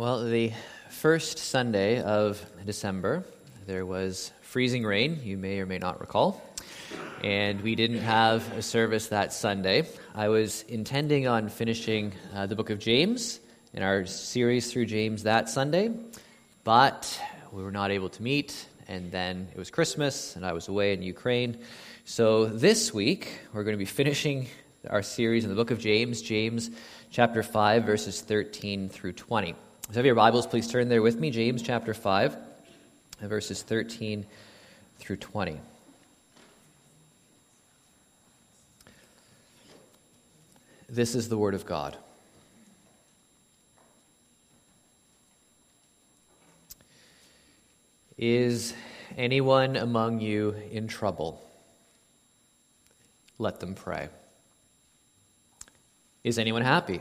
Well, the first Sunday of December, there was freezing rain, you may or may not recall, and we didn't have a service that Sunday. I was intending on finishing uh, the book of James in our series through James that Sunday, but we were not able to meet, and then it was Christmas, and I was away in Ukraine. So this week, we're going to be finishing our series in the book of James, James chapter 5, verses 13 through 20. So if you have your Bibles, please turn there with me, James chapter 5, verses 13 through 20. This is the Word of God. Is anyone among you in trouble? Let them pray. Is anyone happy?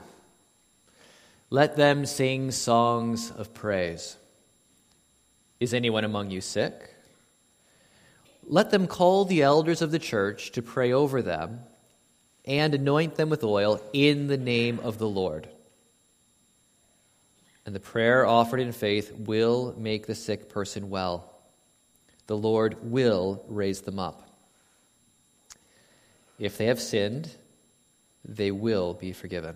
Let them sing songs of praise. Is anyone among you sick? Let them call the elders of the church to pray over them and anoint them with oil in the name of the Lord. And the prayer offered in faith will make the sick person well. The Lord will raise them up. If they have sinned, they will be forgiven.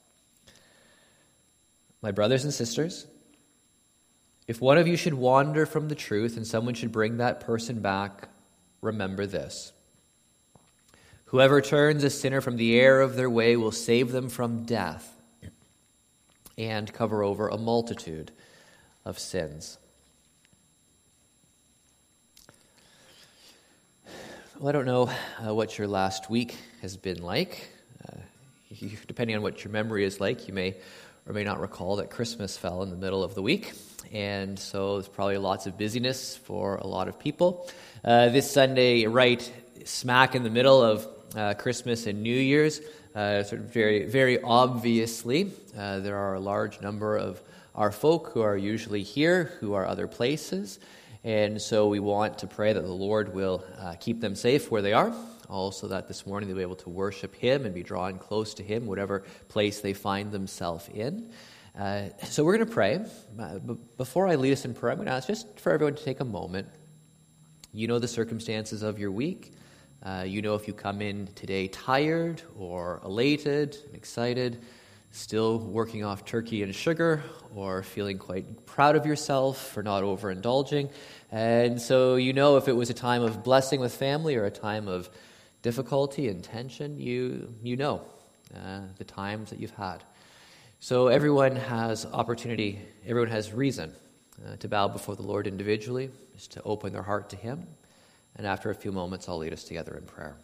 My brothers and sisters, if one of you should wander from the truth and someone should bring that person back, remember this. Whoever turns a sinner from the error of their way will save them from death and cover over a multitude of sins. Well, I don't know uh, what your last week has been like. Uh, you, depending on what your memory is like, you may or may not recall that Christmas fell in the middle of the week. And so there's probably lots of busyness for a lot of people. Uh, this Sunday, right smack in the middle of uh, Christmas and New Year's, uh, sort of very, very obviously, uh, there are a large number of our folk who are usually here, who are other places. And so we want to pray that the Lord will uh, keep them safe where they are. Also, that this morning they'll be able to worship Him and be drawn close to Him, whatever place they find themselves in. Uh, so we're going to pray. Uh, before I lead us in prayer, I'm going to ask just for everyone to take a moment. You know the circumstances of your week. Uh, you know if you come in today tired or elated and excited still working off turkey and sugar or feeling quite proud of yourself for not overindulging. And so you know if it was a time of blessing with family or a time of difficulty and tension, you, you know uh, the times that you've had. So everyone has opportunity, everyone has reason uh, to bow before the Lord individually, just to open their heart to Him. And after a few moments, I'll lead us together in prayer.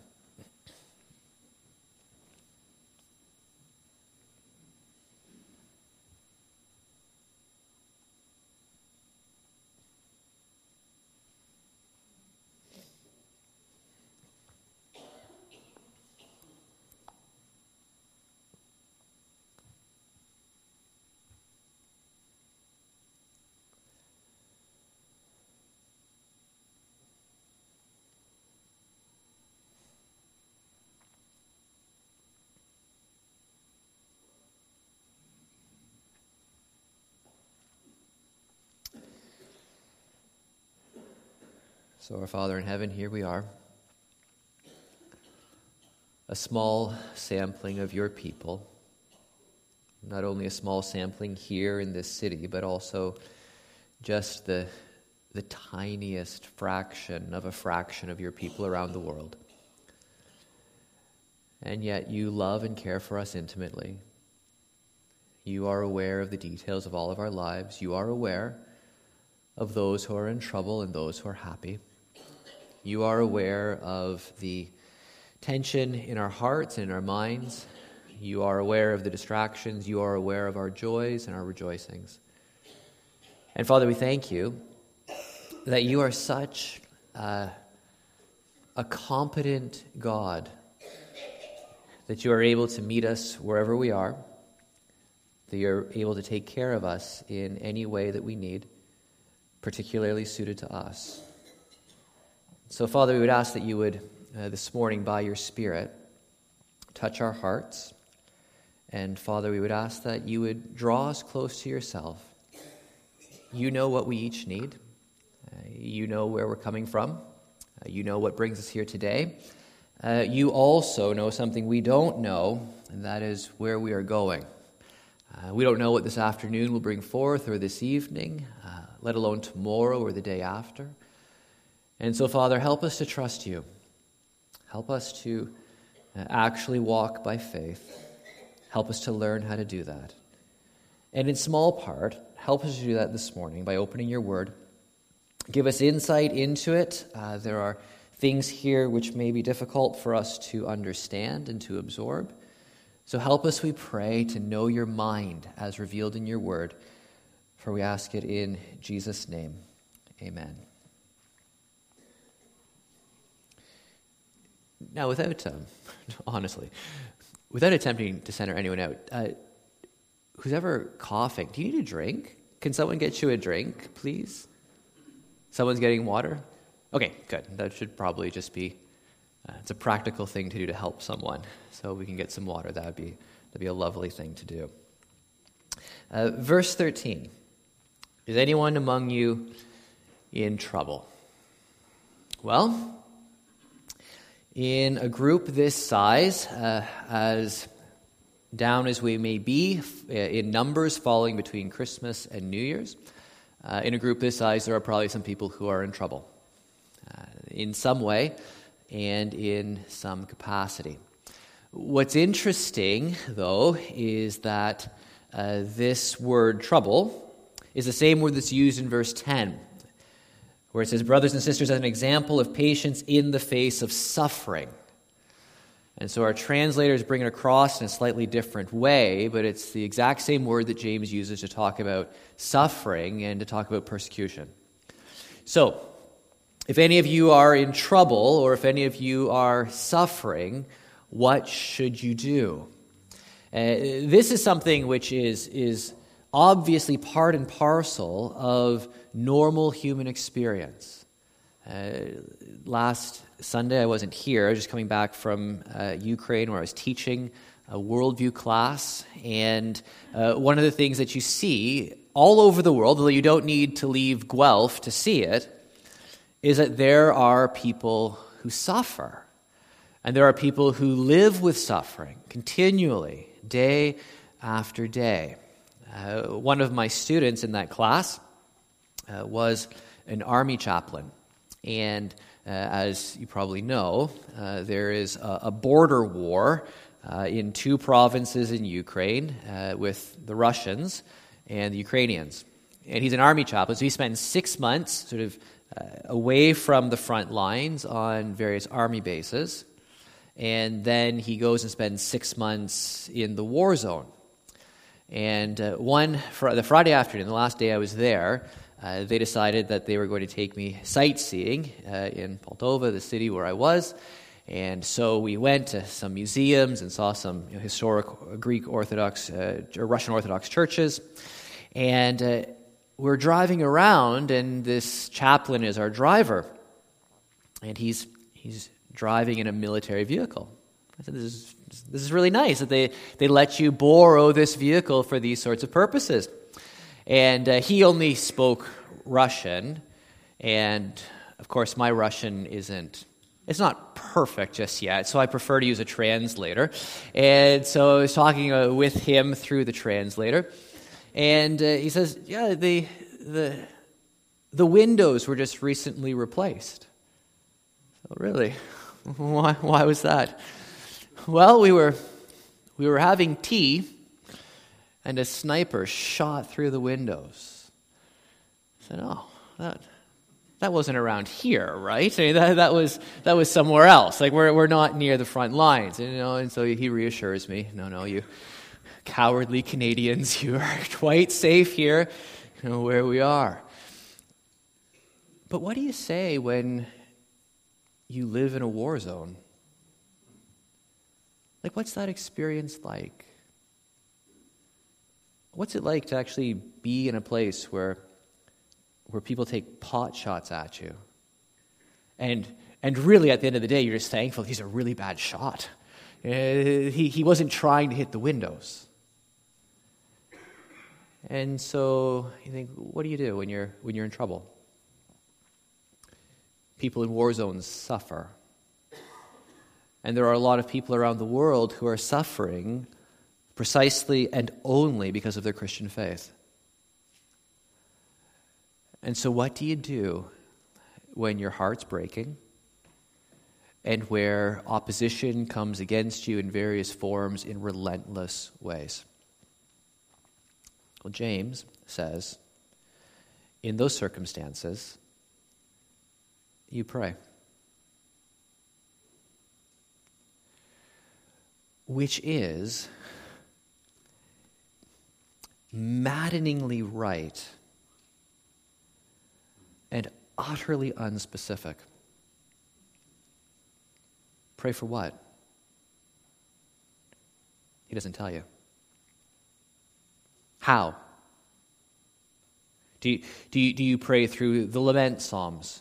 So, our Father in heaven, here we are. A small sampling of your people. Not only a small sampling here in this city, but also just the, the tiniest fraction of a fraction of your people around the world. And yet you love and care for us intimately. You are aware of the details of all of our lives. You are aware of those who are in trouble and those who are happy. You are aware of the tension in our hearts and in our minds. You are aware of the distractions. You are aware of our joys and our rejoicings. And Father, we thank you that you are such a, a competent God, that you are able to meet us wherever we are, that you're able to take care of us in any way that we need, particularly suited to us. So, Father, we would ask that you would, uh, this morning, by your Spirit, touch our hearts. And, Father, we would ask that you would draw us close to yourself. You know what we each need, uh, you know where we're coming from, uh, you know what brings us here today. Uh, you also know something we don't know, and that is where we are going. Uh, we don't know what this afternoon will bring forth or this evening, uh, let alone tomorrow or the day after. And so, Father, help us to trust you. Help us to uh, actually walk by faith. Help us to learn how to do that. And in small part, help us to do that this morning by opening your word. Give us insight into it. Uh, there are things here which may be difficult for us to understand and to absorb. So help us, we pray, to know your mind as revealed in your word. For we ask it in Jesus' name. Amen. Now, without, um, honestly, without attempting to center anyone out, uh, who's ever coughing, do you need a drink? Can someone get you a drink, please? Someone's getting water? Okay, good. That should probably just be, uh, it's a practical thing to do to help someone. So we can get some water. That would be, that'd be a lovely thing to do. Uh, verse 13 Is anyone among you in trouble? Well, in a group this size, uh, as down as we may be uh, in numbers falling between Christmas and New Year's, uh, in a group this size, there are probably some people who are in trouble uh, in some way and in some capacity. What's interesting, though, is that uh, this word trouble is the same word that's used in verse 10 where it says, Brothers and sisters, as an example of patience in the face of suffering. And so our translators bring it across in a slightly different way, but it's the exact same word that James uses to talk about suffering and to talk about persecution. So, if any of you are in trouble or if any of you are suffering, what should you do? Uh, this is something which is, is obviously part and parcel of normal human experience. Uh, last Sunday, I wasn't here. I was just coming back from uh, Ukraine where I was teaching a worldview class. And uh, one of the things that you see all over the world, although you don't need to leave Guelph to see it, is that there are people who suffer. And there are people who live with suffering continually, day after day. Uh, one of my students in that class uh, was an army chaplain. And uh, as you probably know, uh, there is a, a border war uh, in two provinces in Ukraine uh, with the Russians and the Ukrainians. And he's an army chaplain, so he spends six months sort of away from the front lines on various army bases. And then he goes and spends six months in the war zone. And uh, one, fr- the Friday afternoon, the last day I was there, uh, they decided that they were going to take me sightseeing uh, in Poltava, the city where I was. And so we went to some museums and saw some you know, historic Greek Orthodox uh, or Russian Orthodox churches. And uh, we're driving around, and this chaplain is our driver. And he's, he's driving in a military vehicle. I said, This is, this is really nice that they, they let you borrow this vehicle for these sorts of purposes. And uh, he only spoke Russian. And of course, my Russian isn't. It's not perfect just yet, so I prefer to use a translator. And so I was talking uh, with him through the translator, and uh, he says, "Yeah, the the the windows were just recently replaced." So really, why why was that? Well, we were we were having tea and a sniper shot through the windows. I said, Oh, that, that wasn't around here, right? I mean, that, that, was, that was somewhere else. Like, we're, we're not near the front lines. And, You know? And so he reassures me no, no, you cowardly Canadians, you are quite safe here, you know, where we are. But what do you say when you live in a war zone? Like, what's that experience like? What's it like to actually be in a place where where people take pot shots at you. And, and really, at the end of the day, you're just thankful he's a really bad shot. Uh, he, he wasn't trying to hit the windows. And so you think, what do you do when you're, when you're in trouble? People in war zones suffer. And there are a lot of people around the world who are suffering precisely and only because of their Christian faith. And so, what do you do when your heart's breaking and where opposition comes against you in various forms in relentless ways? Well, James says, in those circumstances, you pray. Which is maddeningly right and utterly unspecific. Pray for what? He doesn't tell you. How? Do you, do you, do you pray through the lament psalms?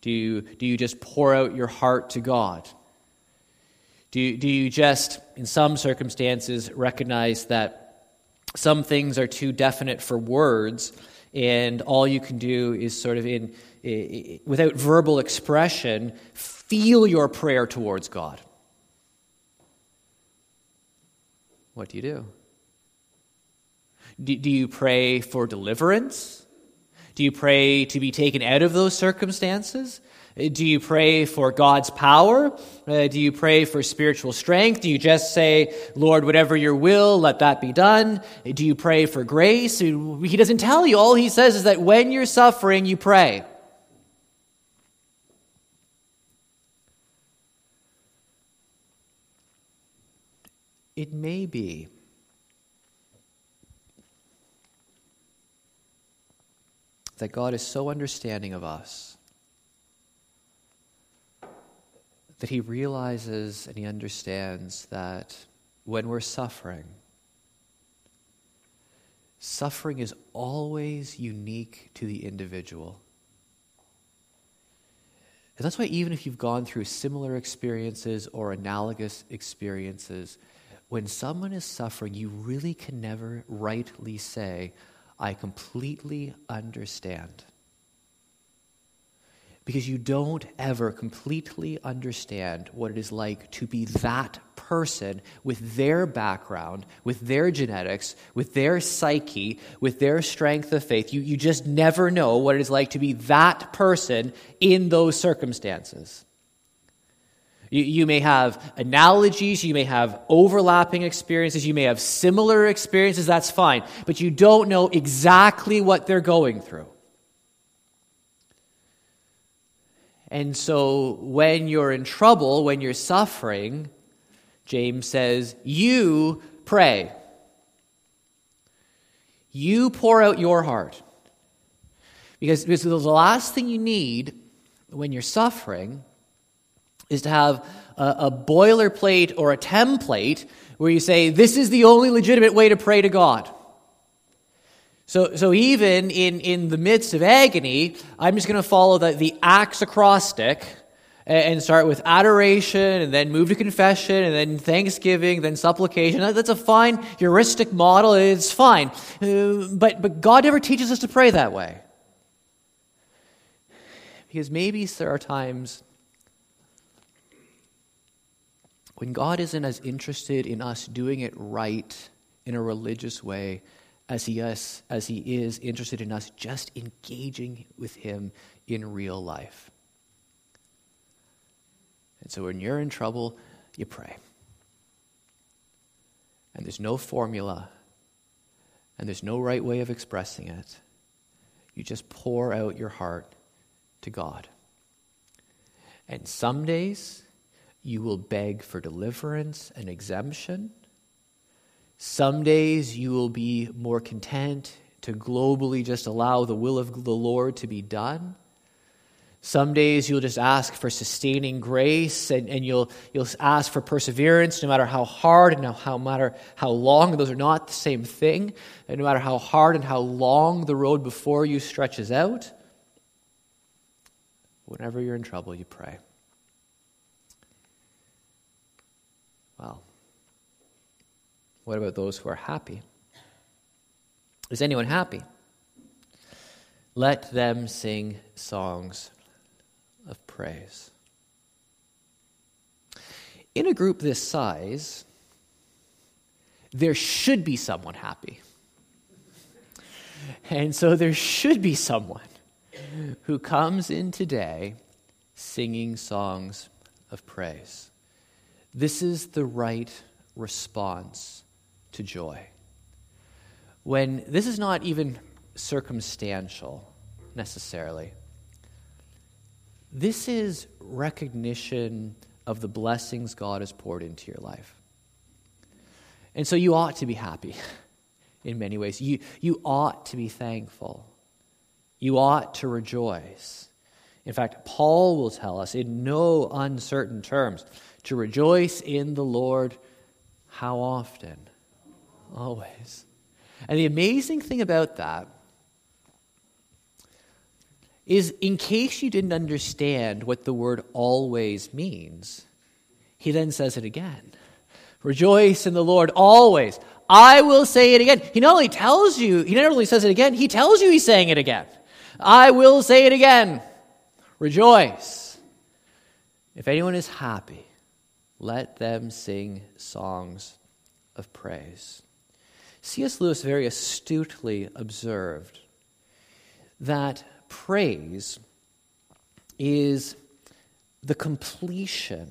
Do you, do you just pour out your heart to God? Do do you just, in some circumstances, recognize that some things are too definite for words and all you can do is sort of in, without verbal expression, feel your prayer towards God. What do you do? Do, do you pray for deliverance? Do you pray to be taken out of those circumstances? Do you pray for God's power? Uh, do you pray for spiritual strength? Do you just say, Lord, whatever your will, let that be done? Do you pray for grace? He doesn't tell you. All he says is that when you're suffering, you pray. It may be that God is so understanding of us that he realizes and he understands that when we're suffering, suffering is always unique to the individual. And that's why, even if you've gone through similar experiences or analogous experiences, when someone is suffering, you really can never rightly say, I completely understand because you don't ever completely understand what it is like to be that person with their background, with their genetics, with their psyche, with their strength of faith. You, you just never know what it is like to be that person in those circumstances. You, you may have analogies, you may have overlapping experiences, you may have similar experiences, that's fine, but you don't know exactly what they're going through. And so when you're in trouble, when you're suffering, James says, you pray. You pour out your heart. Because, because the last thing you need when you're suffering is to have a, a boilerplate or a template where you say, This is the only legitimate way to pray to God. So, so even in, in the midst of agony, I'm just going to follow the, the acts acrostic and start with adoration and then move to confession and then thanksgiving, then supplication. That's a fine heuristic model. It's fine. Uh, but, but God never teaches us to pray that way. Because maybe there are times when God isn't as interested in us doing it right in a religious way as he is, as he is interested in us just engaging with him in real life. And so when you're in trouble, you pray. And there's no formula, and there's no right way of expressing it. you just pour out your heart to God. And some days you will beg for deliverance and exemption. Some days you will be more content to globally just allow the will of the Lord to be done. Some days you'll just ask for sustaining grace and, and you'll, you'll ask for perseverance no matter how hard and how, how matter how long. Those are not the same thing. And no matter how hard and how long the road before you stretches out, whenever you're in trouble, you pray. What about those who are happy? Is anyone happy? Let them sing songs of praise. In a group this size, there should be someone happy. And so there should be someone who comes in today singing songs of praise. This is the right response to joy. When this is not even circumstantial necessarily, this is recognition of the blessings God has poured into your life. And so you ought to be happy in many ways. You, you ought to be thankful. You ought to rejoice. In fact, Paul will tell us in no uncertain terms to rejoice in the Lord how often? Always. And the amazing thing about that is in case you didn't understand what the word always means, he then says it again. Rejoice in the Lord always. I will say it again. He not only tells you, he not only says it again, he tells you he's saying it again. I will say it again. Rejoice. If anyone is happy, let them sing songs of praise. C.S. Lewis very astutely observed that praise is the completion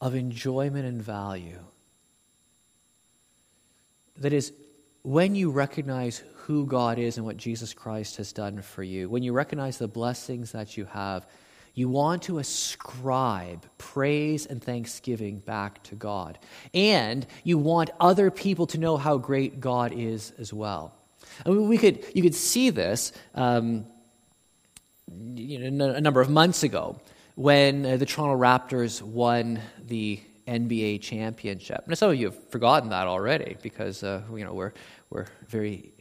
of enjoyment and value. That is, when you recognize who God is and what Jesus Christ has done for you, when you recognize the blessings that you have, you want to ascribe praise and thanksgiving back to God. And you want other people to know how great God is as well. I mean, we could, you could see this um, you know, a number of months ago when uh, the Toronto Raptors won the NBA championship. Now, some of you have forgotten that already because uh, you know we're we're very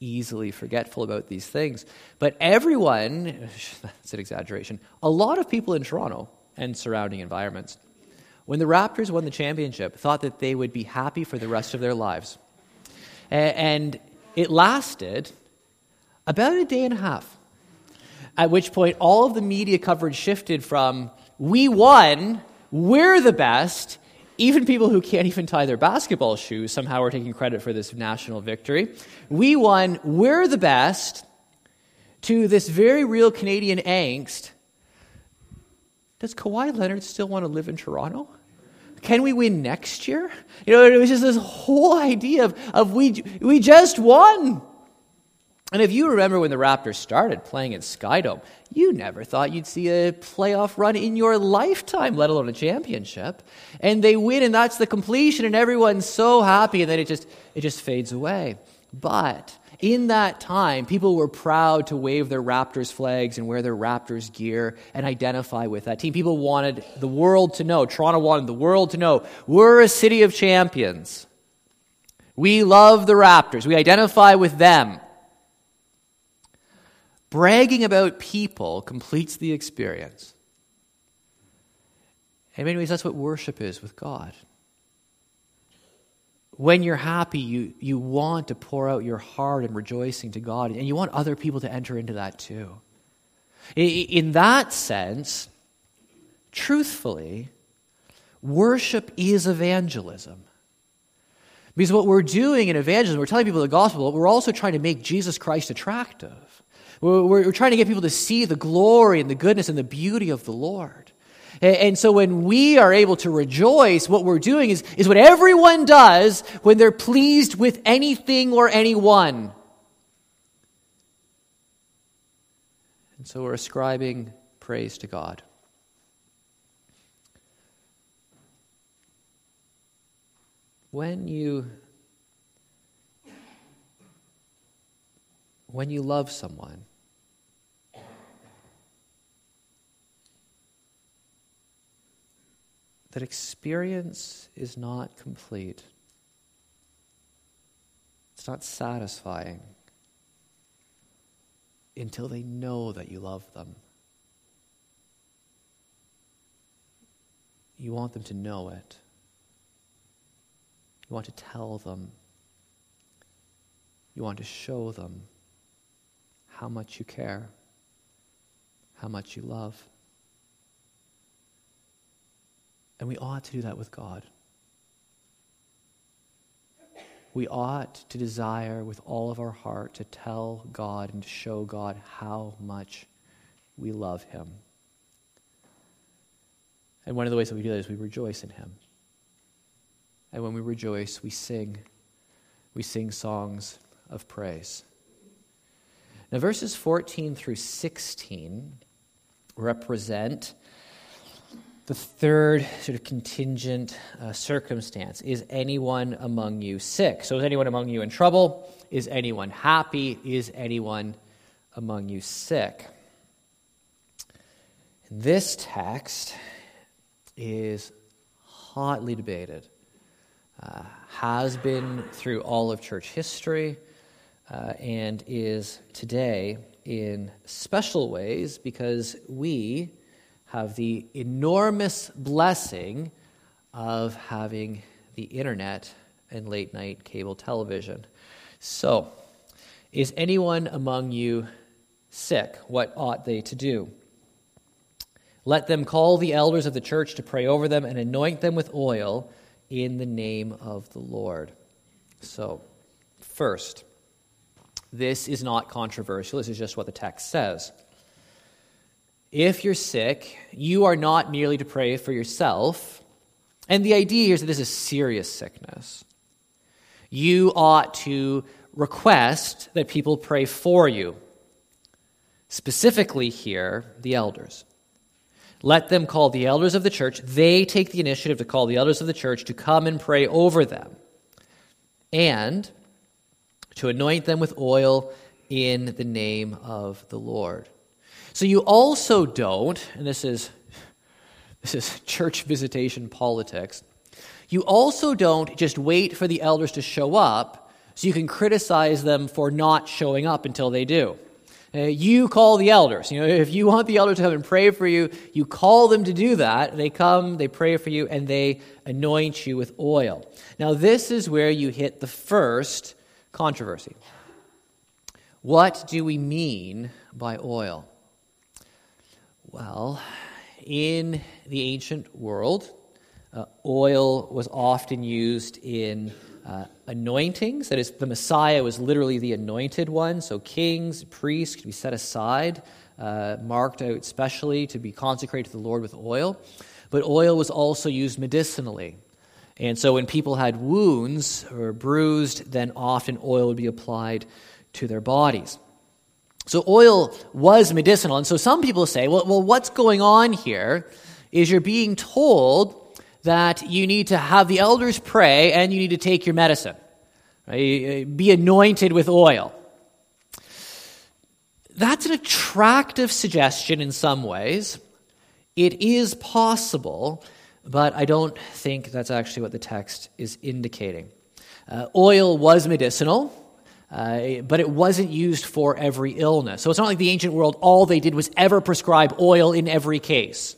easily forgetful about these things. But everyone, that's an exaggeration, a lot of people in Toronto and surrounding environments, when the Raptors won the championship, thought that they would be happy for the rest of their lives. And it lasted about a day and a half, at which point all of the media coverage shifted from, we won, we're the best, even people who can't even tie their basketball shoes somehow are taking credit for this national victory. We won, we're the best, to this very real Canadian angst. Does Kawhi Leonard still want to live in Toronto? Can we win next year? You know, it was just this whole idea of, of we, we just won. And if you remember when the Raptors started playing in Skydome, you never thought you'd see a playoff run in your lifetime, let alone a championship. And they win, and that's the completion, and everyone's so happy, and then it just it just fades away. But in that time, people were proud to wave their Raptors flags and wear their Raptors gear and identify with that team. People wanted the world to know, Toronto wanted the world to know, we're a city of champions. We love the Raptors. We identify with them. Bragging about people completes the experience. In many ways, that's what worship is with God. When you're happy, you, you want to pour out your heart and rejoicing to God, and you want other people to enter into that too. In that sense, truthfully, worship is evangelism. Because what we're doing in evangelism, we're telling people the gospel, but we're also trying to make Jesus Christ attractive. We're, we're, trying to get people to see the glory and the goodness and the beauty of the Lord. And so when we are able to rejoice, what we're doing is, is what everyone does when they're pleased with anything or anyone. And so we're ascribing praise to God. When you when you love someone, that experience is not complete. It's not satisfying until they know that you love them. You want them to know it. You want to tell them. You want to show them how much you care, how much you love. And we ought to do that with God. We ought to desire with all of our heart to tell God and to show God how much we love Him. And one of the ways that we do that is we rejoice in Him. And when we rejoice, we sing. We sing songs of praise. Now, verses 14 through 16 represent the third sort of contingent uh, circumstance is anyone among you sick? So, is anyone among you in trouble? Is anyone happy? Is anyone among you sick? This text is hotly debated, uh, has been through all of church history, uh, and is today in special ways because we have the enormous blessing of having the internet and late night cable television. So, is anyone among you sick? What ought they to do? Let them call the elders of the church to pray over them and anoint them with oil in the name of the Lord. So, first, this is not controversial. This is just what the text says. If you're sick, you are not merely to pray for yourself. And the idea here is that this is serious sickness. You ought to request that people pray for you. Specifically, here, the elders. Let them call the elders of the church. They take the initiative to call the elders of the church to come and pray over them and to anoint them with oil in the name of the Lord. So you also don't, and this is this is church visitation politics. You also don't just wait for the elders to show up so you can criticize them for not showing up until they do. Uh, you call the elders. You know, if you want the elders to come and pray for you, you call them to do that. They come, they pray for you, and they anoint you with oil. Now, this is where you hit the first controversy. What do we mean by oil? Well, in the ancient world, uh, oil was often used in uh, anointings. That is, the Messiah was literally the anointed one. So kings, priests could be set aside, uh, marked out specially to be consecrated to the Lord with oil. But oil was also used medicinally. And so when people had wounds or bruised, then often oil would be applied to their bodies. So oil was medicinal. And so some people say, well, well, what's going on here is you're being told that you need to have the elders pray and you need to take your medicine. Right? Be anointed with oil. That's an attractive suggestion in some ways. It is possible, but I don't think that's actually what the text is indicating. Uh, oil was medicinal. Uh, but it wasn't used for every illness. So it's not like the ancient world, all they did was ever prescribe oil in every case.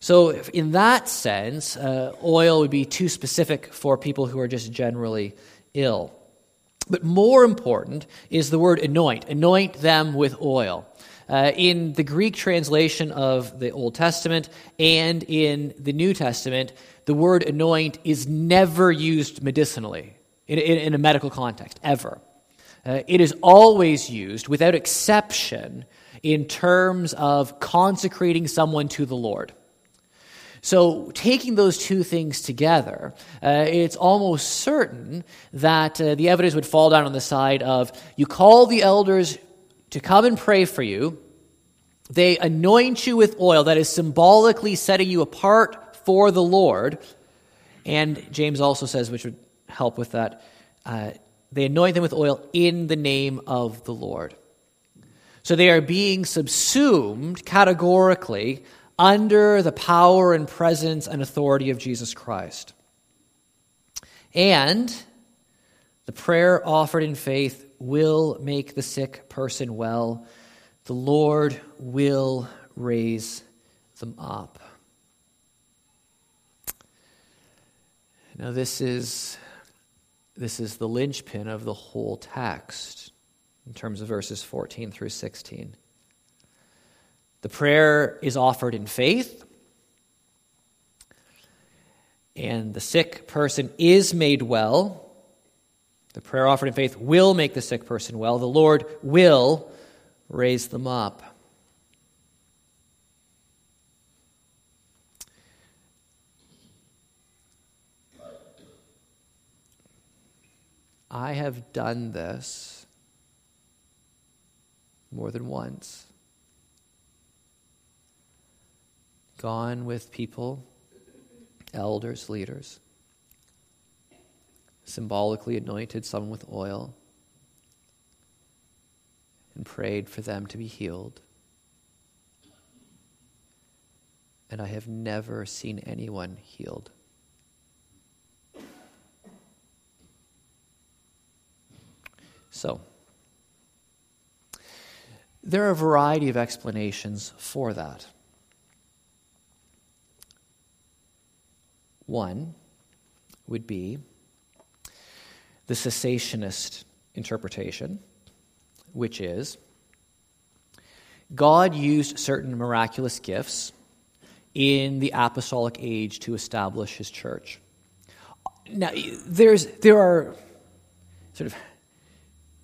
So, in that sense, uh, oil would be too specific for people who are just generally ill. But more important is the word anoint. Anoint them with oil. Uh, in the Greek translation of the Old Testament and in the New Testament, the word anoint is never used medicinally in, in, in a medical context, ever. Uh, it is always used, without exception, in terms of consecrating someone to the Lord. So, taking those two things together, uh, it's almost certain that uh, the evidence would fall down on the side of you call the elders to come and pray for you, they anoint you with oil that is symbolically setting you apart for the Lord. And James also says, which would help with that, uh, they anoint them with oil in the name of the Lord. So they are being subsumed categorically under the power and presence and authority of Jesus Christ. And the prayer offered in faith will make the sick person well. The Lord will raise them up. Now, this is, this is the linchpin of the whole text in terms of verses 14 through 16. The prayer is offered in faith, and the sick person is made well. The prayer offered in faith will make the sick person well. The Lord will raise them up. I have done this more than once. Gone with people, elders, leaders, symbolically anointed someone with oil, and prayed for them to be healed. And I have never seen anyone healed. So, there are a variety of explanations for that. One would be the cessationist interpretation, which is God used certain miraculous gifts in the apostolic age to establish his church. Now, there's, there are sort of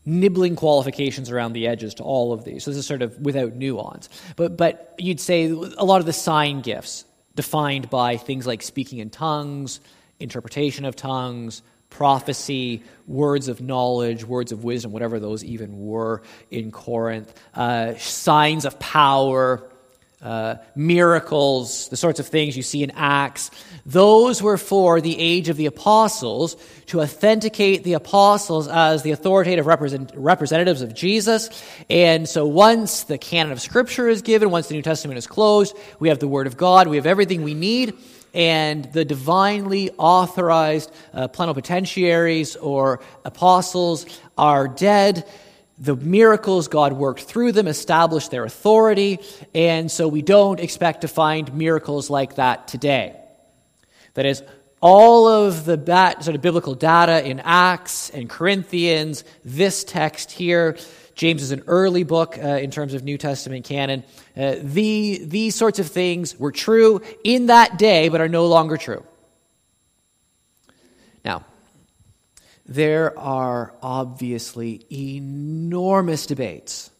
nibbling qualifications around the edges to all of these. So this is sort of without nuance. But, but you'd say a lot of the sign gifts, defined by things like speaking in tongues, interpretation of tongues, prophecy, words of knowledge, words of wisdom, whatever those even were in Corinth, uh, signs of power, uh, miracles, the sorts of things you see in Acts, those were for the age of the apostles to authenticate the apostles as the authoritative represent- representatives of Jesus. And so once the canon of Scripture is given, once the New Testament is closed, we have the Word of God, we have everything we need. And the divinely authorized uh, plenipotentiaries or apostles are dead the miracles God worked through them established their authority, and so we don't expect to find miracles like that today. That is, all of the bat, sort of biblical data in Acts and Corinthians, this text here, James is an early book uh, in terms of New Testament canon. Uh, the, these sorts of things were true in that day, but are no longer true. Now, there are obviously enormous debates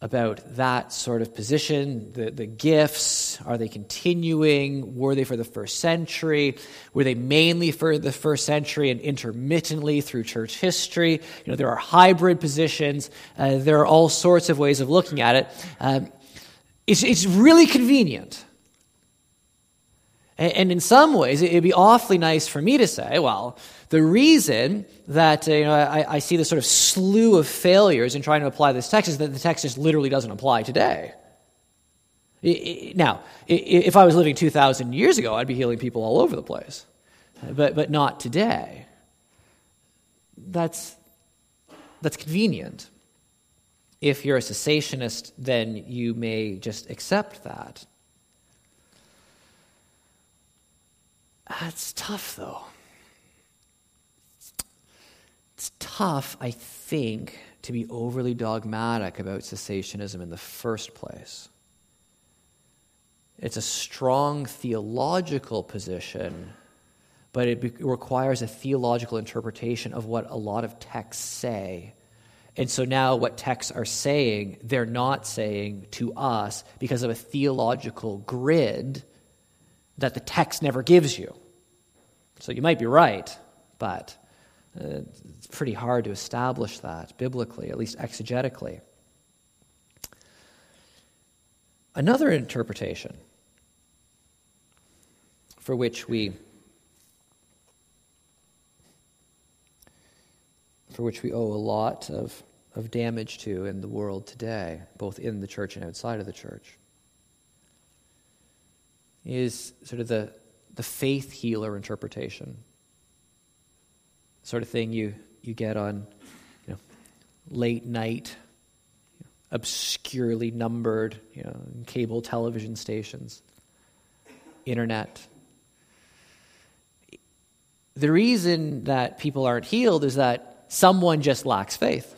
about that sort of position. The, the gifts, are they continuing? Were they for the first century? Were they mainly for the first century and intermittently through church history? You know, there are hybrid positions. Uh, there are all sorts of ways of looking at it. Um, it's, it's really convenient. And, in some ways, it'd be awfully nice for me to say, well, the reason that uh, you know, I, I, see this sort of slew of failures in trying to apply this text is that the text just literally doesn't apply today. Now, if I was living 2,000 years ago, I'd be healing people all over the place, but, but not today. That's, that's convenient. If you're a cessationist, then you may just accept that. That's tough, though. It's tough, I think, to be overly dogmatic about cessationism in the first place. It's a strong theological position, but it be- requires a theological interpretation of what a lot of texts say. And so now, what texts are saying, they're not saying to us because of a theological grid that the text never gives you. So you might be right, but uh, it's pretty hard to establish that biblically, at least exegetically. Another interpretation for which we for which we owe a lot of, of damage to in the world today, both in the church and outside of the church, is sort of the, the faith healer interpretation. Sort of thing you, you get on you know, late night, obscurely numbered you know, cable television stations, internet. The reason that people aren't healed is that someone just lacks faith.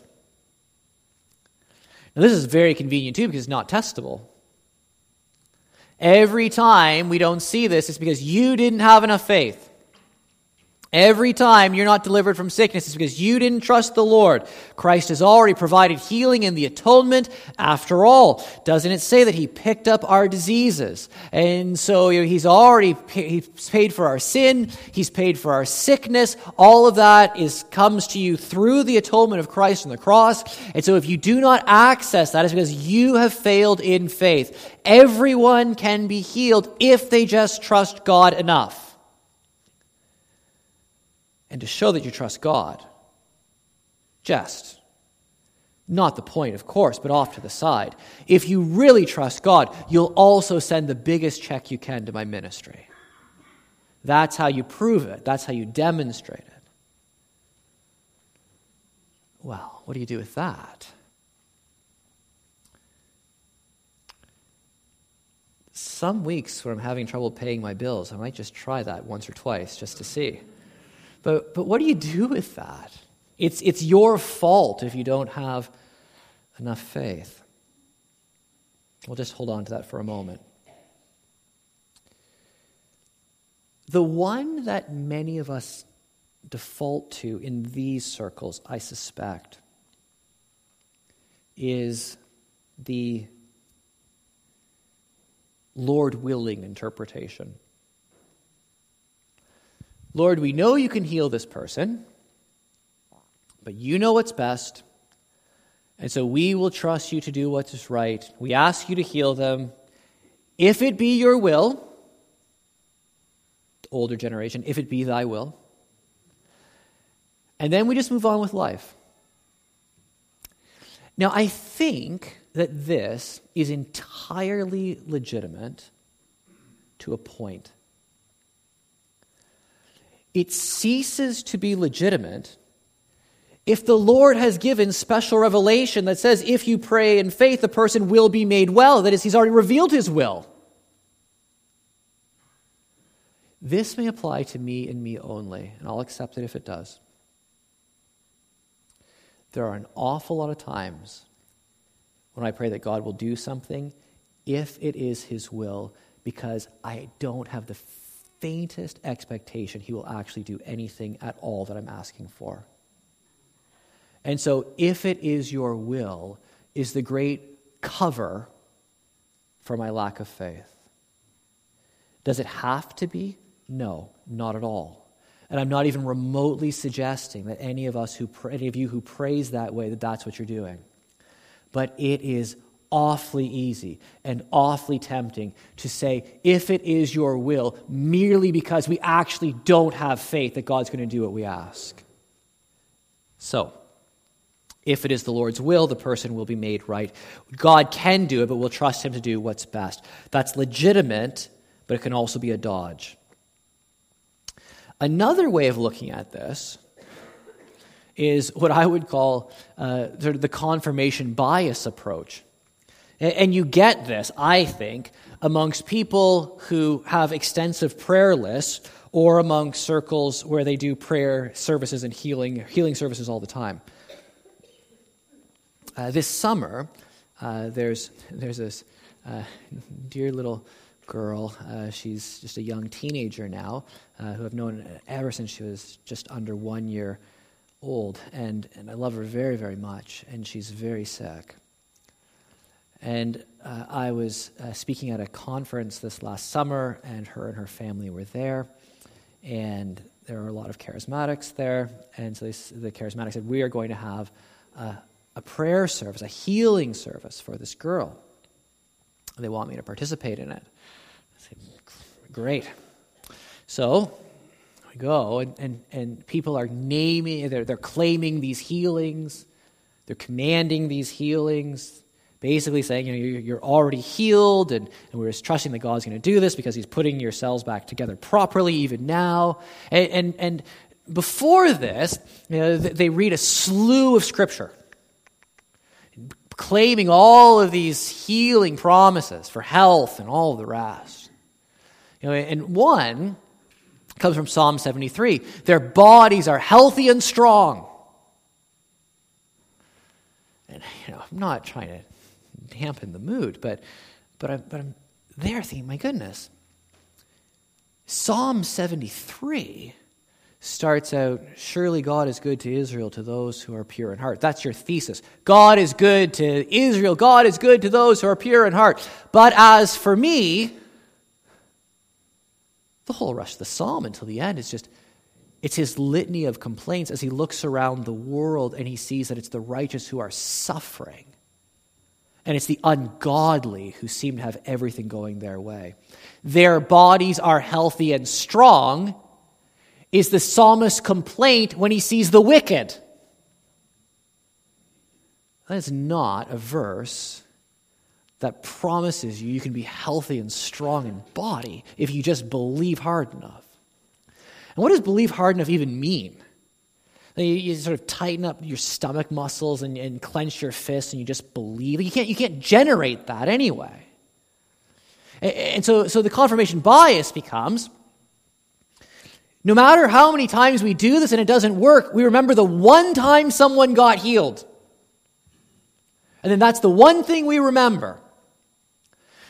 Now, this is very convenient too because it's not testable. Every time we don't see this, it's because you didn't have enough faith. Every time you're not delivered from sickness, it's because you didn't trust the Lord. Christ has already provided healing in the atonement. After all, doesn't it say that He picked up our diseases? And so He's already he's paid for our sin. He's paid for our sickness. All of that is comes to you through the atonement of Christ on the cross. And so if you do not access that, it's because you have failed in faith. Everyone can be healed if they just trust God enough and to show that you trust God. Just. Not the point, of course, but off to the side. If you really trust God, you'll also send the biggest check you can to my ministry. That's how you prove it, that's how you demonstrate it. Well, what do you do with that? Some weeks when I'm having trouble paying my bills, I might just try that once or twice just to see. But, but what do you do with that? It's, it's your fault if you don't have enough faith. We'll just hold on to that for a moment. The one that many of us default to in these circles, I suspect, is the Lord willing interpretation. Lord, we know you can heal this person, but you know what's best. And so we will trust you to do what is right. We ask you to heal them. If it be your will, older generation, if it be thy will. And then we just move on with life. Now, I think that this is entirely legitimate to a point it ceases to be legitimate if the Lord has given special revelation that says if you pray in faith, the person will be made well. That is, he's already revealed his will. This may apply to me and me only, and I'll accept it if it does. There are an awful lot of times when I pray that God will do something if it is his will because I don't have the faintest expectation he will actually do anything at all that I'm asking for. And so, if it is your will, is the great cover for my lack of faith. Does it have to be? No, not at all. And I'm not even remotely suggesting that any of us who any of you who prays that way that that's what you're doing. But it is awfully easy and awfully tempting to say, if it is your will, merely because we actually don't have faith that God's going to do what we ask. So, if it is the Lord's will, the person will be made right. God can do it, but we'll trust Him to do what's best. That's legitimate, but it can also be a dodge. Another way of looking at this is what I would call uh, sort of the confirmation bias approach. And you get this, I think, amongst people who have extensive prayer lists or among circles where they do prayer services and healing, healing services all the time. Uh, this summer, uh, there's, there's this uh, dear little girl. Uh, she's just a young teenager now, uh, who I've known ever since she was just under one year old. And, and I love her very, very much, and she's very sick. And uh, I was uh, speaking at a conference this last summer, and her and her family were there. And there are a lot of charismatics there. And so they, the charismatics said, We are going to have a, a prayer service, a healing service for this girl. They want me to participate in it. I said, Great. So we go, and, and, and people are naming, they're, they're claiming these healings, they're commanding these healings basically saying, you know, you're already healed, and, and we're just trusting that God's going to do this because He's putting your cells back together properly even now. And, and, and before this, you know, they read a slew of Scripture claiming all of these healing promises for health and all the rest. You know, and one comes from Psalm 73 their bodies are healthy and strong. And, you know, I'm not trying to dampen the mood, but, but, I'm, but I'm there thinking, my goodness. Psalm 73 starts out, Surely God is good to Israel, to those who are pure in heart. That's your thesis. God is good to Israel. God is good to those who are pure in heart. But as for me, the whole rush of the psalm until the end is just, it's his litany of complaints as he looks around the world and he sees that it's the righteous who are suffering. And it's the ungodly who seem to have everything going their way. Their bodies are healthy and strong, is the psalmist's complaint when he sees the wicked. That is not a verse that promises you you can be healthy and strong in body if you just believe hard enough. And what does believe hard enough even mean? You, you sort of tighten up your stomach muscles and, and clench your fists and you just believe. You can't, you can't generate that anyway. And, and so, so the confirmation bias becomes no matter how many times we do this and it doesn't work, we remember the one time someone got healed. And then that's the one thing we remember.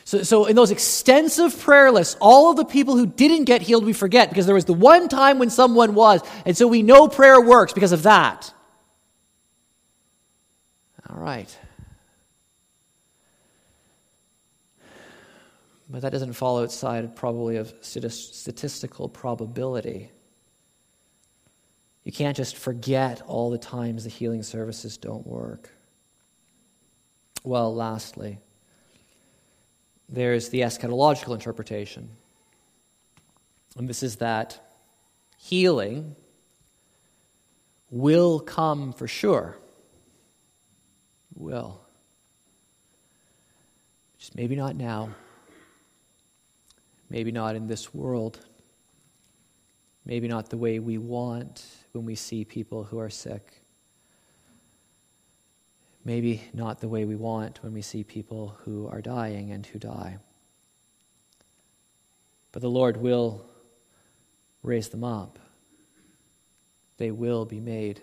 So, so in those extensive prayer lists, all of the people who didn't get healed, we forget because there was the one time when someone was. And so we know prayer works because of that. All right. But that doesn't fall outside probably of statistical probability. You can't just forget all the times the healing services don't work. Well, lastly, there's the eschatological interpretation. And this is that healing will come for sure. Will. Just maybe not now. Maybe not in this world. Maybe not the way we want when we see people who are sick. Maybe not the way we want when we see people who are dying and who die. But the Lord will raise them up. They will be made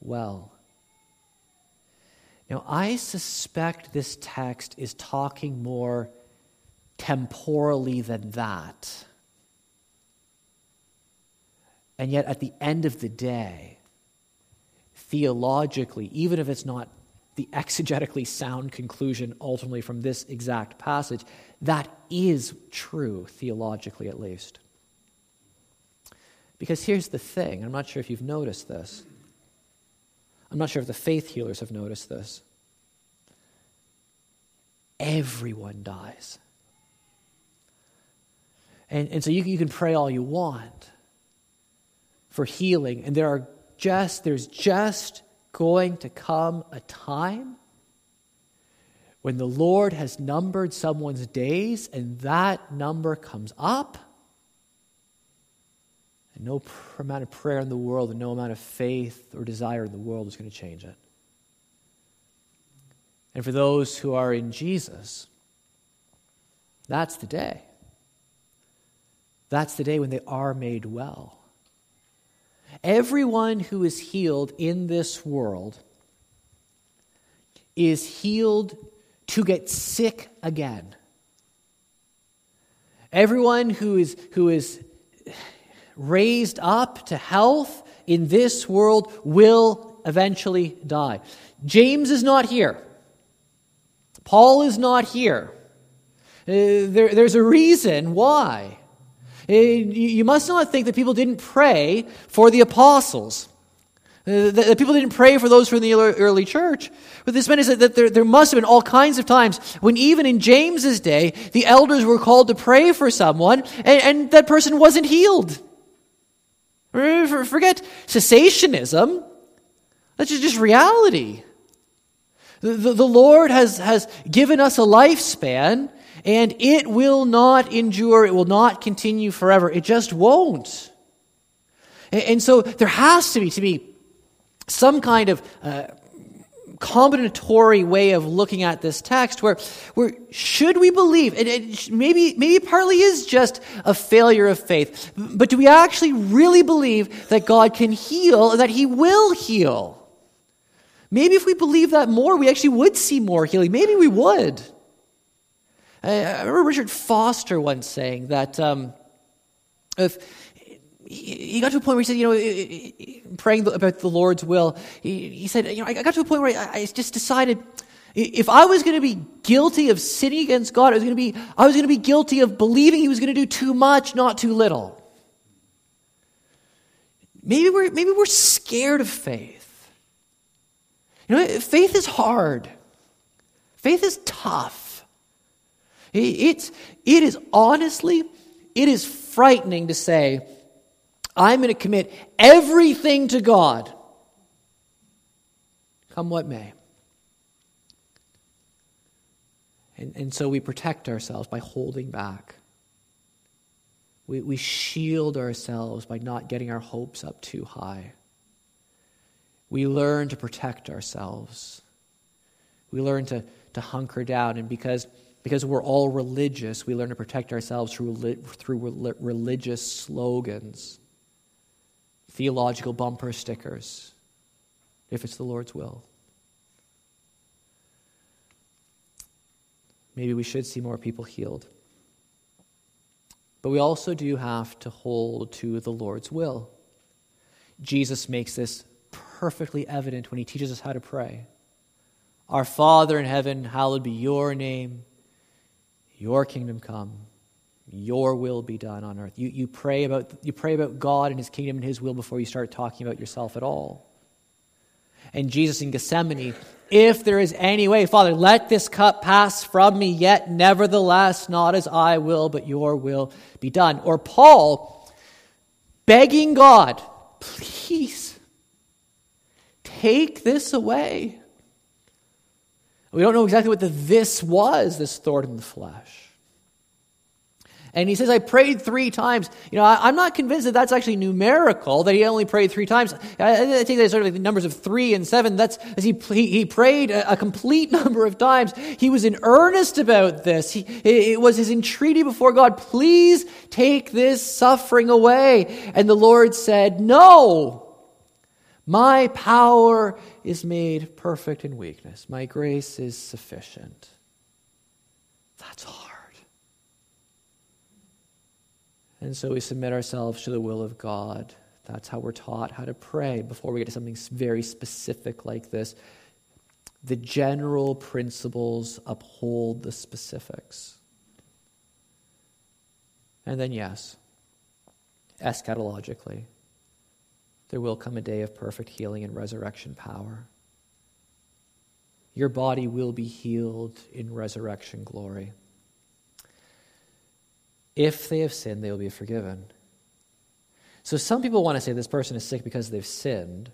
well. Now, I suspect this text is talking more temporally than that. And yet, at the end of the day, theologically, even if it's not the exegetically sound conclusion ultimately from this exact passage. That is true, theologically at least. Because here's the thing I'm not sure if you've noticed this. I'm not sure if the faith healers have noticed this. Everyone dies. And, and so you, you can pray all you want for healing, and there are just, there's just going to come a time when the Lord has numbered someone's days and that number comes up. And no amount of prayer in the world and no amount of faith or desire in the world is going to change it. And for those who are in Jesus, that's the day. That's the day when they are made well. Everyone who is healed in this world is healed to get sick again. Everyone who is, who is raised up to health in this world will eventually die. James is not here. Paul is not here. Uh, there, there's a reason why. Uh, you must not think that people didn't pray for the apostles. Uh, that people didn't pray for those from the early church. What this meant is that there, must have been all kinds of times when, even in James's day, the elders were called to pray for someone and, that person wasn't healed. Forget cessationism. That's just, reality. The, the, the Lord has, has given us a lifespan, and it will not endure, it will not continue forever. It just won't. And, so there has to be, to be some kind of uh, combinatory way of looking at this text where, where should we believe, and maybe, maybe partly is just a failure of faith, but do we actually really believe that God can heal that He will heal? Maybe if we believe that more, we actually would see more healing. Maybe we would. I, remember Richard Foster once saying that um, if he got to a point where he said, you know, praying about the Lord's will, he, said, you know, I got to a point where I, I just decided if I was going to be guilty of sinning against God, I was going to be, I was going to be guilty of believing He was going to do too much, not too little. Maybe we're, maybe we're scared of faith. You know, faith is hard. Faith is tough. It's, it is honestly, it is frightening to say, I'm going to commit everything to God, come what may. And, and so we protect ourselves by holding back. We, we shield ourselves by not getting our hopes up too high. We learn to protect ourselves. We learn to, to hunker down. And because, because we're all religious, we learn to protect ourselves through, through religious slogans theological bumper stickers if it's the Lord's will. Maybe we should see more people healed. But we also do have to hold to the Lord's will. Jesus makes this perfectly evident when he teaches us how to pray. Our Father in heaven, hallowed be your name, your kingdom come your will be done on earth. You, you, pray about, you pray about God and his kingdom and his will before you start talking about yourself at all. And Jesus in Gethsemane, if there is any way, Father, let this cup pass from me, yet nevertheless, not as I will, but your will be done. Or Paul begging God, please take this away. We don't know exactly what the this was, this thorn in the flesh. And he says, I prayed three times. You know, I, am not convinced that that's actually numerical, that he only prayed three times. I, I think that's sort of like the numbers of three and seven. That's as he, he, he prayed a, a, complete number of times. He was in earnest about this. He, it was his entreaty before God, please take this suffering away. And the Lord said, No, my power is made perfect in weakness. My grace is sufficient. That's hard. And so we submit ourselves to the will of God. That's how we're taught how to pray before we get to something very specific like this. The general principles uphold the specifics. And then, yes, eschatologically, there will come a day of perfect healing and resurrection power. Your body will be healed in resurrection glory. If they have sinned, they will be forgiven. So some people want to say this person is sick because they've sinned.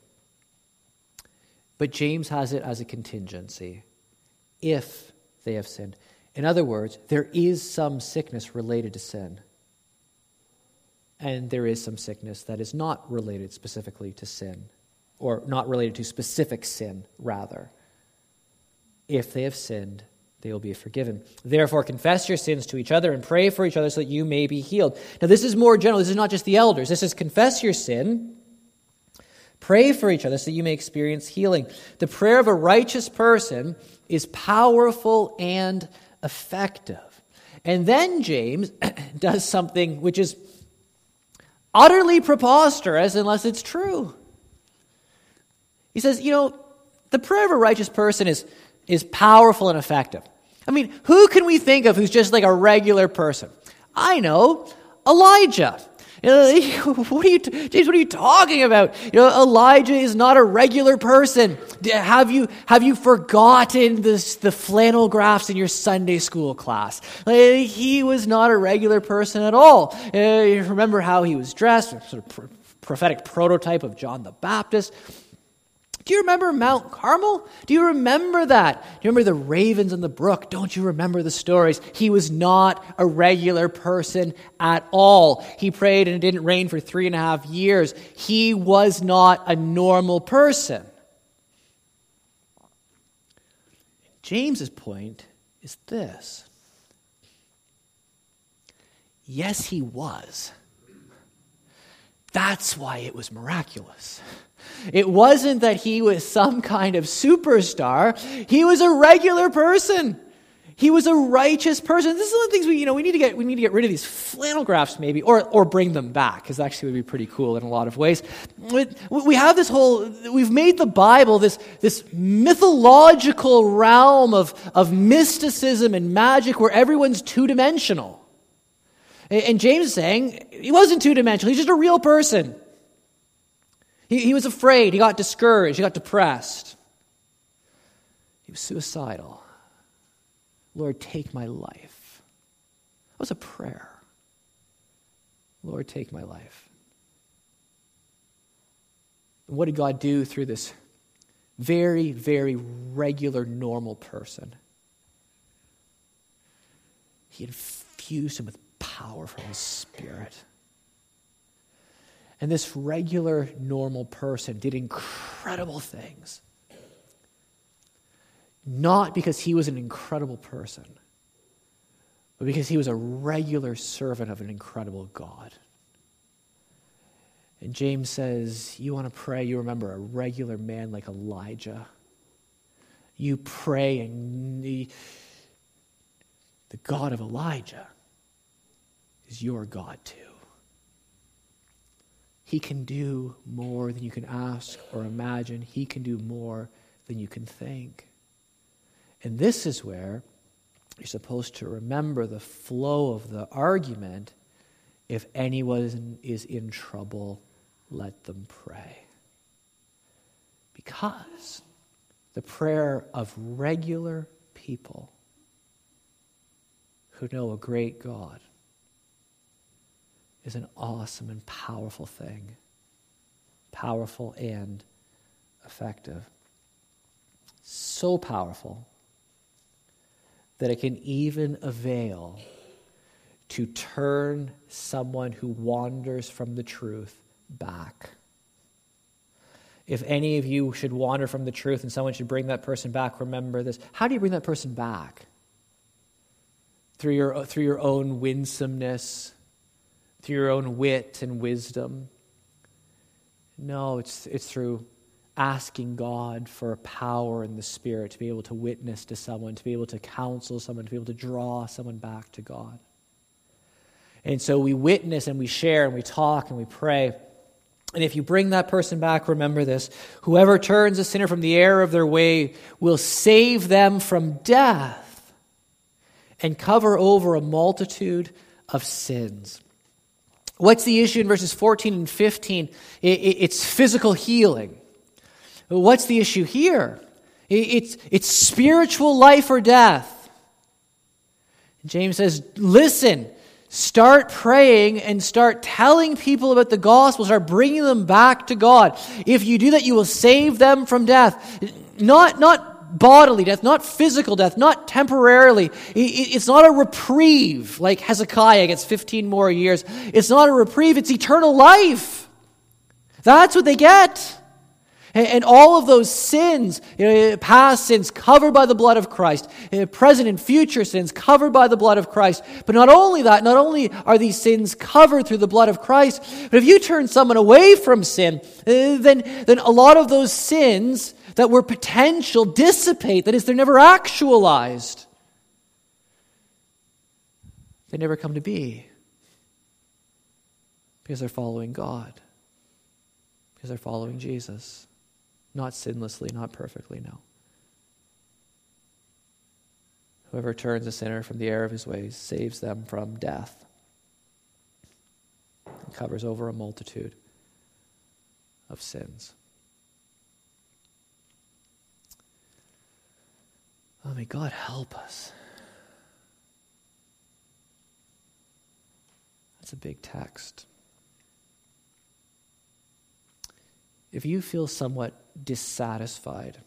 But James has it as a contingency. If they have sinned. In other words, there is some sickness related to sin. And there is some sickness that is not related specifically to sin, or not related to specific sin, rather. If they have sinned, they will be forgiven. Therefore, confess your sins to each other and pray for each other so that you may be healed. Now, this is more general. This is not just the elders. This is confess your sin, pray for each other so that you may experience healing. The prayer of a righteous person is powerful and effective. And then James does something which is utterly preposterous unless it's true. He says, you know, the prayer of a righteous person is is powerful and effective. I mean, who can we think of who's just like a regular person? I know, Elijah. You know, what are you, James? What are you talking about? You know, Elijah is not a regular person. Have you have you forgotten this, the flannel graphs in your Sunday school class? he was not a regular person at all. Uh, you remember how he was dressed? Sort of prophetic prototype of John the Baptist. Do you remember Mount Carmel? Do you remember that? Do you remember the ravens in the brook? Don't you remember the stories? He was not a regular person at all. He prayed and it didn't rain for three and a half years. He was not a normal person. James's point is this. Yes, he was. That's why it was miraculous. It wasn't that he was some kind of superstar. He was a regular person. He was a righteous person. This is one of the things we, you know, we need to get, we need to get rid of these flannel graphs maybe, or, or bring them back, because actually would be pretty cool in a lot of ways. We have this whole, we've made the Bible this, this mythological realm of, of mysticism and magic where everyone's two dimensional. And James is saying he wasn't two dimensional, he's just a real person. He, he was afraid. He got discouraged. He got depressed. He was suicidal. Lord, take my life. That was a prayer. Lord, take my life. And what did God do through this very, very regular, normal person? He infused him with power from his spirit. And this regular, normal person did incredible things. Not because he was an incredible person, but because he was a regular servant of an incredible God. And James says, You want to pray, you remember a regular man like Elijah. You pray, and the, the God of Elijah is your God too. He can do more than you can ask or imagine. He can do more than you can think. And this is where you're supposed to remember the flow of the argument. If anyone is in trouble, let them pray. Because the prayer of regular people who know a great God is an awesome and powerful thing. Powerful and effective. So powerful that it can even avail to turn someone who wanders from the truth back. If any of you should wander from the truth and someone should bring that person back, remember this. How do you bring that person back? Through your, through your own winsomeness, through your own wit and wisdom. No, it's, it's through asking God for power in the Spirit to be able to witness to someone, to be able to counsel someone, to be able to draw someone back to God. And so we witness and we share and we talk and we pray. And if you bring that person back, remember this whoever turns a sinner from the error of their way will save them from death and cover over a multitude of sins. What's the issue in verses 14 and 15? It's physical healing. What's the issue here? It's, it's spiritual life or death. James says, listen, start praying and start telling people about the gospel, start bringing them back to God. If you do that, you will save them from death. Not, not bodily death, not physical death, not temporarily. It's not a reprieve like Hezekiah gets 15 more years. It's not a reprieve, it's eternal life. That's what they get. And all of those sins, past sins covered by the blood of Christ, uh, present and future sins covered by the blood of Christ. But not only that, not only are these sins covered through the blood of Christ, but if you turn someone away from sin, uh, then, then a lot of those sins that were potential dissipate. That is, they're never actualized. They never come to be because they're following God, because they're following Jesus. Not sinlessly, not perfectly, no. Whoever turns a sinner from the error of his ways saves them from death. and covers over a multitude of sins. May God help us. That's a big text. If you feel somewhat dissatisfied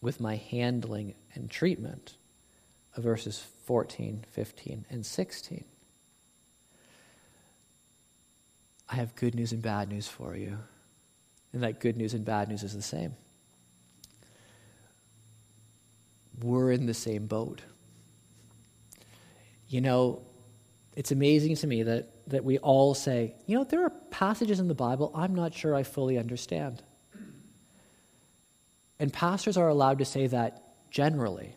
with my handling and treatment of verses 14, 15, and 16, I have good news and bad news for you. And that good news and bad news is the same. We're in the same boat. You know, it's amazing to me that, that we all say, you know, there are passages in the Bible I'm not sure I fully understand. And pastors are allowed to say that generally,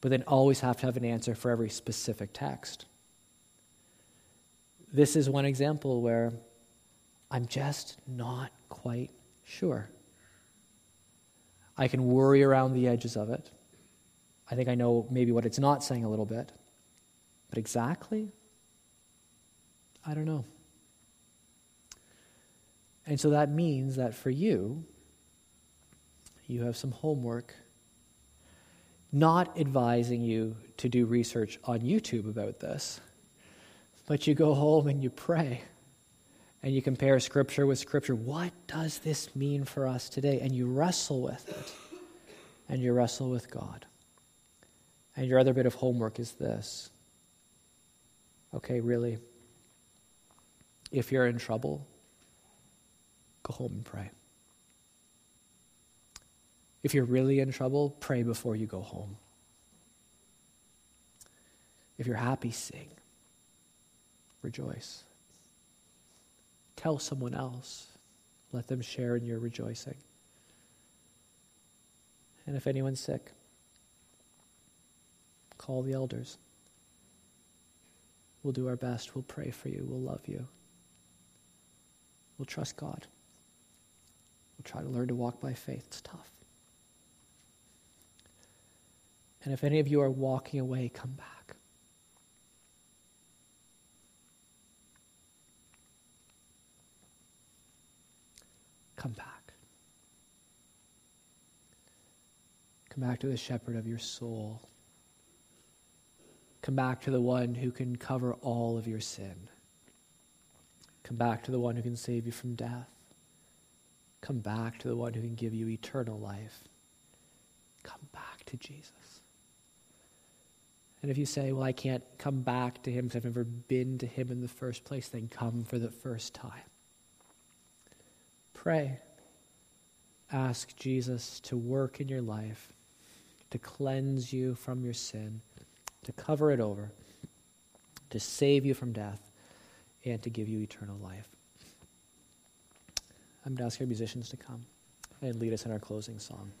but then always have to have an answer for every specific text. This is one example where I'm just not quite sure. I can worry around the edges of it. I think I know maybe what it's not saying a little bit. But exactly, I don't know. And so that means that for you, you have some homework. Not advising you to do research on YouTube about this, but you go home and you pray and you compare scripture with scripture. What does this mean for us today? And you wrestle with it and you wrestle with God. And your other bit of homework is this okay, really, if you're in trouble, go home and pray. If you're really in trouble, pray before you go home. If you're happy, sing. Rejoice. Tell someone else. Let them share in your rejoicing. And if anyone's sick, call the elders. We'll do our best. We'll pray for you. We'll love you. We'll trust God. We'll try to learn to walk by faith. It's tough. And if any of you are walking away, come back. Come back. Come back to the shepherd of your soul. Come back to the one who can cover all of your sin. Come back to the one who can save you from death. Come back to the one who can give you eternal life. Come back to Jesus. And if you say, Well, I can't come back to him because I've never been to him in the first place, then come for the first time. Pray. Ask Jesus to work in your life, to cleanse you from your sin to cover it over, to save you from death, and to give you eternal life. I'm going to ask our musicians to come and lead us in our closing song.